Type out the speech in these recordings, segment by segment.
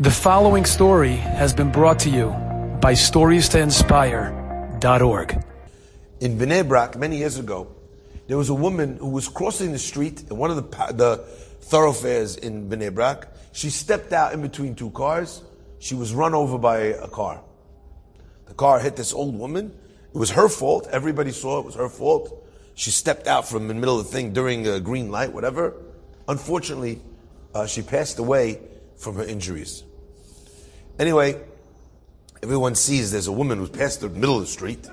The following story has been brought to you by StoriesToInspire.org. In Bnei Brak, many years ago, there was a woman who was crossing the street in one of the, the thoroughfares in Bnei Brak. She stepped out in between two cars. She was run over by a car. The car hit this old woman. It was her fault. Everybody saw it was her fault. She stepped out from the middle of the thing during a green light, whatever. Unfortunately, uh, she passed away from her injuries. Anyway, everyone sees there's a woman who's passed the middle of the street.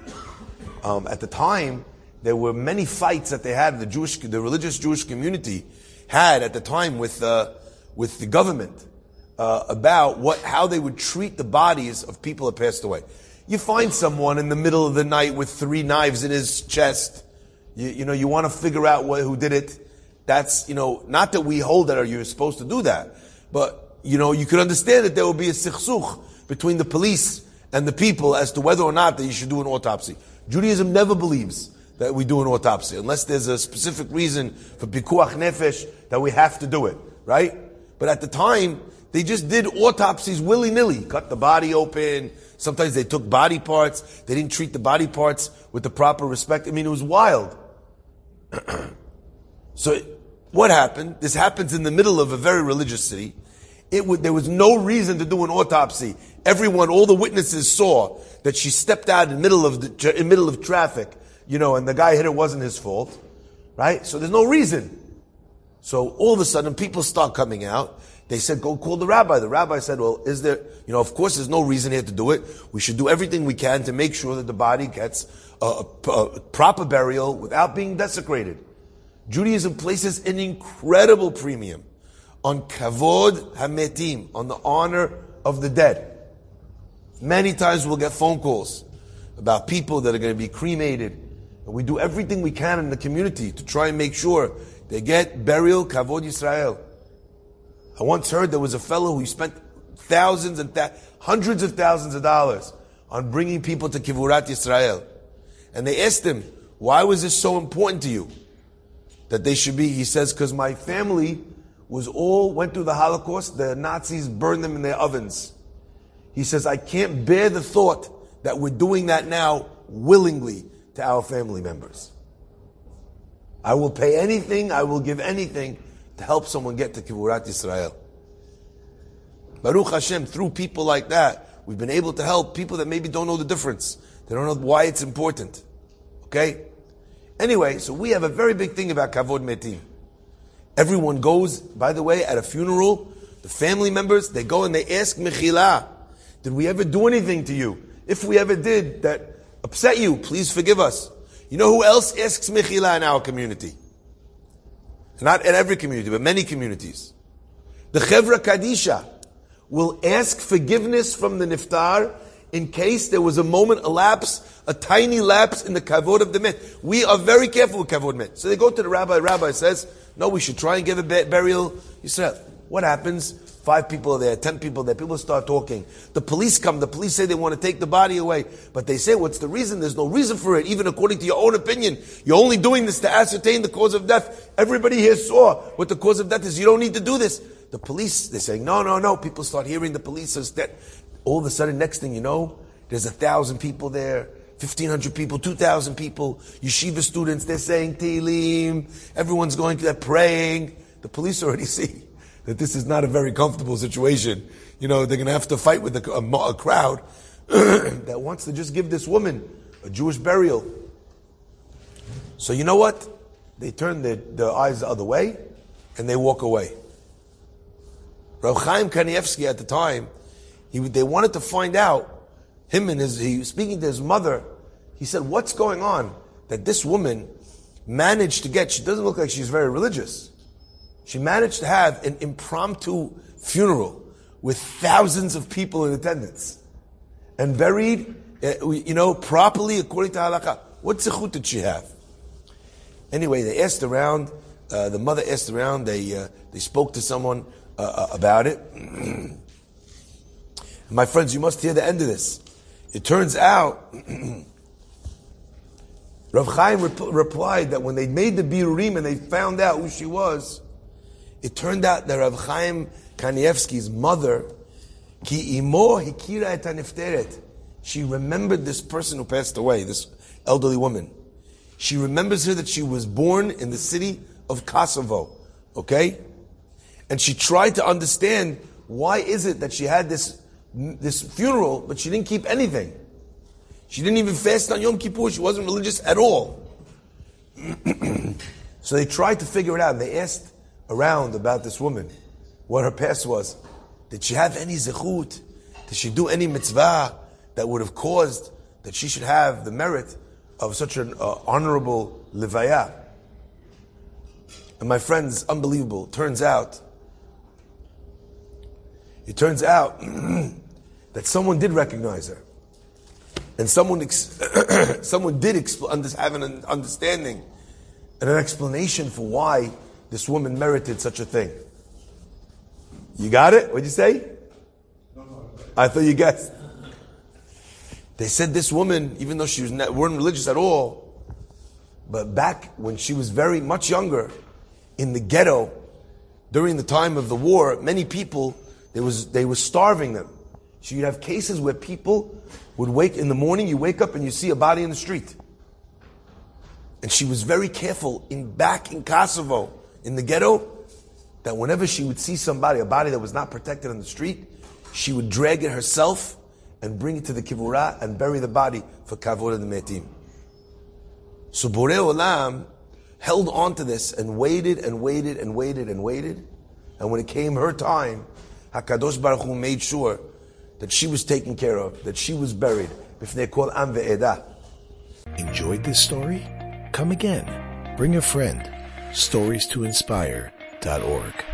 Um, at the time, there were many fights that they had, the Jewish, the religious Jewish community had at the time with, uh, with the government uh, about what, how they would treat the bodies of people that passed away. You find someone in the middle of the night with three knives in his chest. You, you know, you want to figure out what, who did it. That's, you know, not that we hold that or you're supposed to do that, but you know, you could understand that there would be a sikhsuch between the police and the people as to whether or not that you should do an autopsy. Judaism never believes that we do an autopsy unless there's a specific reason for pikuach nefesh that we have to do it, right? But at the time, they just did autopsies willy nilly, cut the body open. Sometimes they took body parts. They didn't treat the body parts with the proper respect. I mean, it was wild. so, what happened? This happens in the middle of a very religious city. It would, there was no reason to do an autopsy. Everyone, all the witnesses saw that she stepped out in the middle of the in the middle of traffic, you know, and the guy hit her wasn't his fault, right? So there's no reason. So all of a sudden, people start coming out. They said, "Go call the rabbi." The rabbi said, "Well, is there? You know, of course, there's no reason here to do it. We should do everything we can to make sure that the body gets a, a, a proper burial without being desecrated." Judaism places an incredible premium on kavod hametim, on the honor of the dead. Many times we'll get phone calls about people that are going to be cremated. And we do everything we can in the community to try and make sure they get burial kavod Yisrael. I once heard there was a fellow who spent thousands and th- hundreds of thousands of dollars on bringing people to Kivurat Yisrael. And they asked him, why was this so important to you? That they should be, he says, because my family was all went through the Holocaust. The Nazis burned them in their ovens. He says, I can't bear the thought that we're doing that now willingly to our family members. I will pay anything, I will give anything to help someone get to Kivurat Israel. Baruch Hashem, through people like that, we've been able to help people that maybe don't know the difference. They don't know why it's important. Okay? Anyway, so we have a very big thing about Kavod Metim. Everyone goes, by the way, at a funeral, the family members, they go and they ask Mechila, did we ever do anything to you? If we ever did that upset you, please forgive us. You know who else asks Mechila in our community? Not in every community, but many communities. The Chevra Kadisha will ask forgiveness from the Niftar in case there was a moment, a lapse, a tiny lapse in the kavod of the mit. We are very careful with kavod met. So they go to the rabbi, the rabbi says, no, we should try and give a burial. You said, what happens? Five people are there, ten people there, people start talking. The police come, the police say they want to take the body away. But they say, what's the reason? There's no reason for it, even according to your own opinion. You're only doing this to ascertain the cause of death. Everybody here saw what the cause of death is. You don't need to do this. The police, they're saying, no, no, no. People start hearing the police says that. All of a sudden, next thing you know, there's a thousand people there. 1,500 people, 2,000 people, yeshiva students, they're saying Tehillim, everyone's going to, they're praying. The police already see that this is not a very comfortable situation. You know, they're going to have to fight with a, a, a crowd that wants to just give this woman a Jewish burial. So you know what? They turn their, their eyes the other way and they walk away. Rav Chaim Kanievsky at the time, he, they wanted to find out him and his, he was speaking to his mother. He said, what's going on that this woman managed to get, she doesn't look like she's very religious. She managed to have an impromptu funeral with thousands of people in attendance and buried, uh, you know, properly according to halakha. What zechut did she have? Anyway, they asked around. Uh, the mother asked around. They uh, they spoke to someone uh, uh, about it. My friends, you must hear the end of this. It turns out, Rav Chaim rep- replied that when they made the birurim and they found out who she was, it turned out that Rav Chaim Kanievsky's mother Ki imo hikira et. She remembered this person who passed away, this elderly woman. She remembers her that she was born in the city of Kosovo. Okay? And she tried to understand why is it that she had this, this funeral, but she didn't keep anything. She didn't even fast on Yom Kippur. She wasn't religious at all. so they tried to figure it out. And they asked around about this woman, what her past was. Did she have any zechut? Did she do any mitzvah that would have caused that she should have the merit of such an uh, honorable levaya? And my friends, unbelievable. Turns out, it turns out that someone did recognize her. And someone, ex- someone did expl- have an understanding and an explanation for why this woman merited such a thing. You got it? What'd you say? I thought you guessed. They said this woman, even though she was not, weren't religious at all, but back when she was very much younger, in the ghetto, during the time of the war, many people, they was, they were starving them. So you'd have cases where people would wake in the morning, you wake up and you see a body in the street. And she was very careful in back in Kosovo, in the ghetto, that whenever she would see somebody, a body that was not protected on the street, she would drag it herself and bring it to the kivura and bury the body for kavod and the metim. So Borei Olam held on to this and waited and waited and waited and waited. And when it came her time, Hakadosh Baruch Hu made sure that she was taken care of, that she was buried. Enjoyed this story? Come again. Bring a friend. Stories to inspire.org.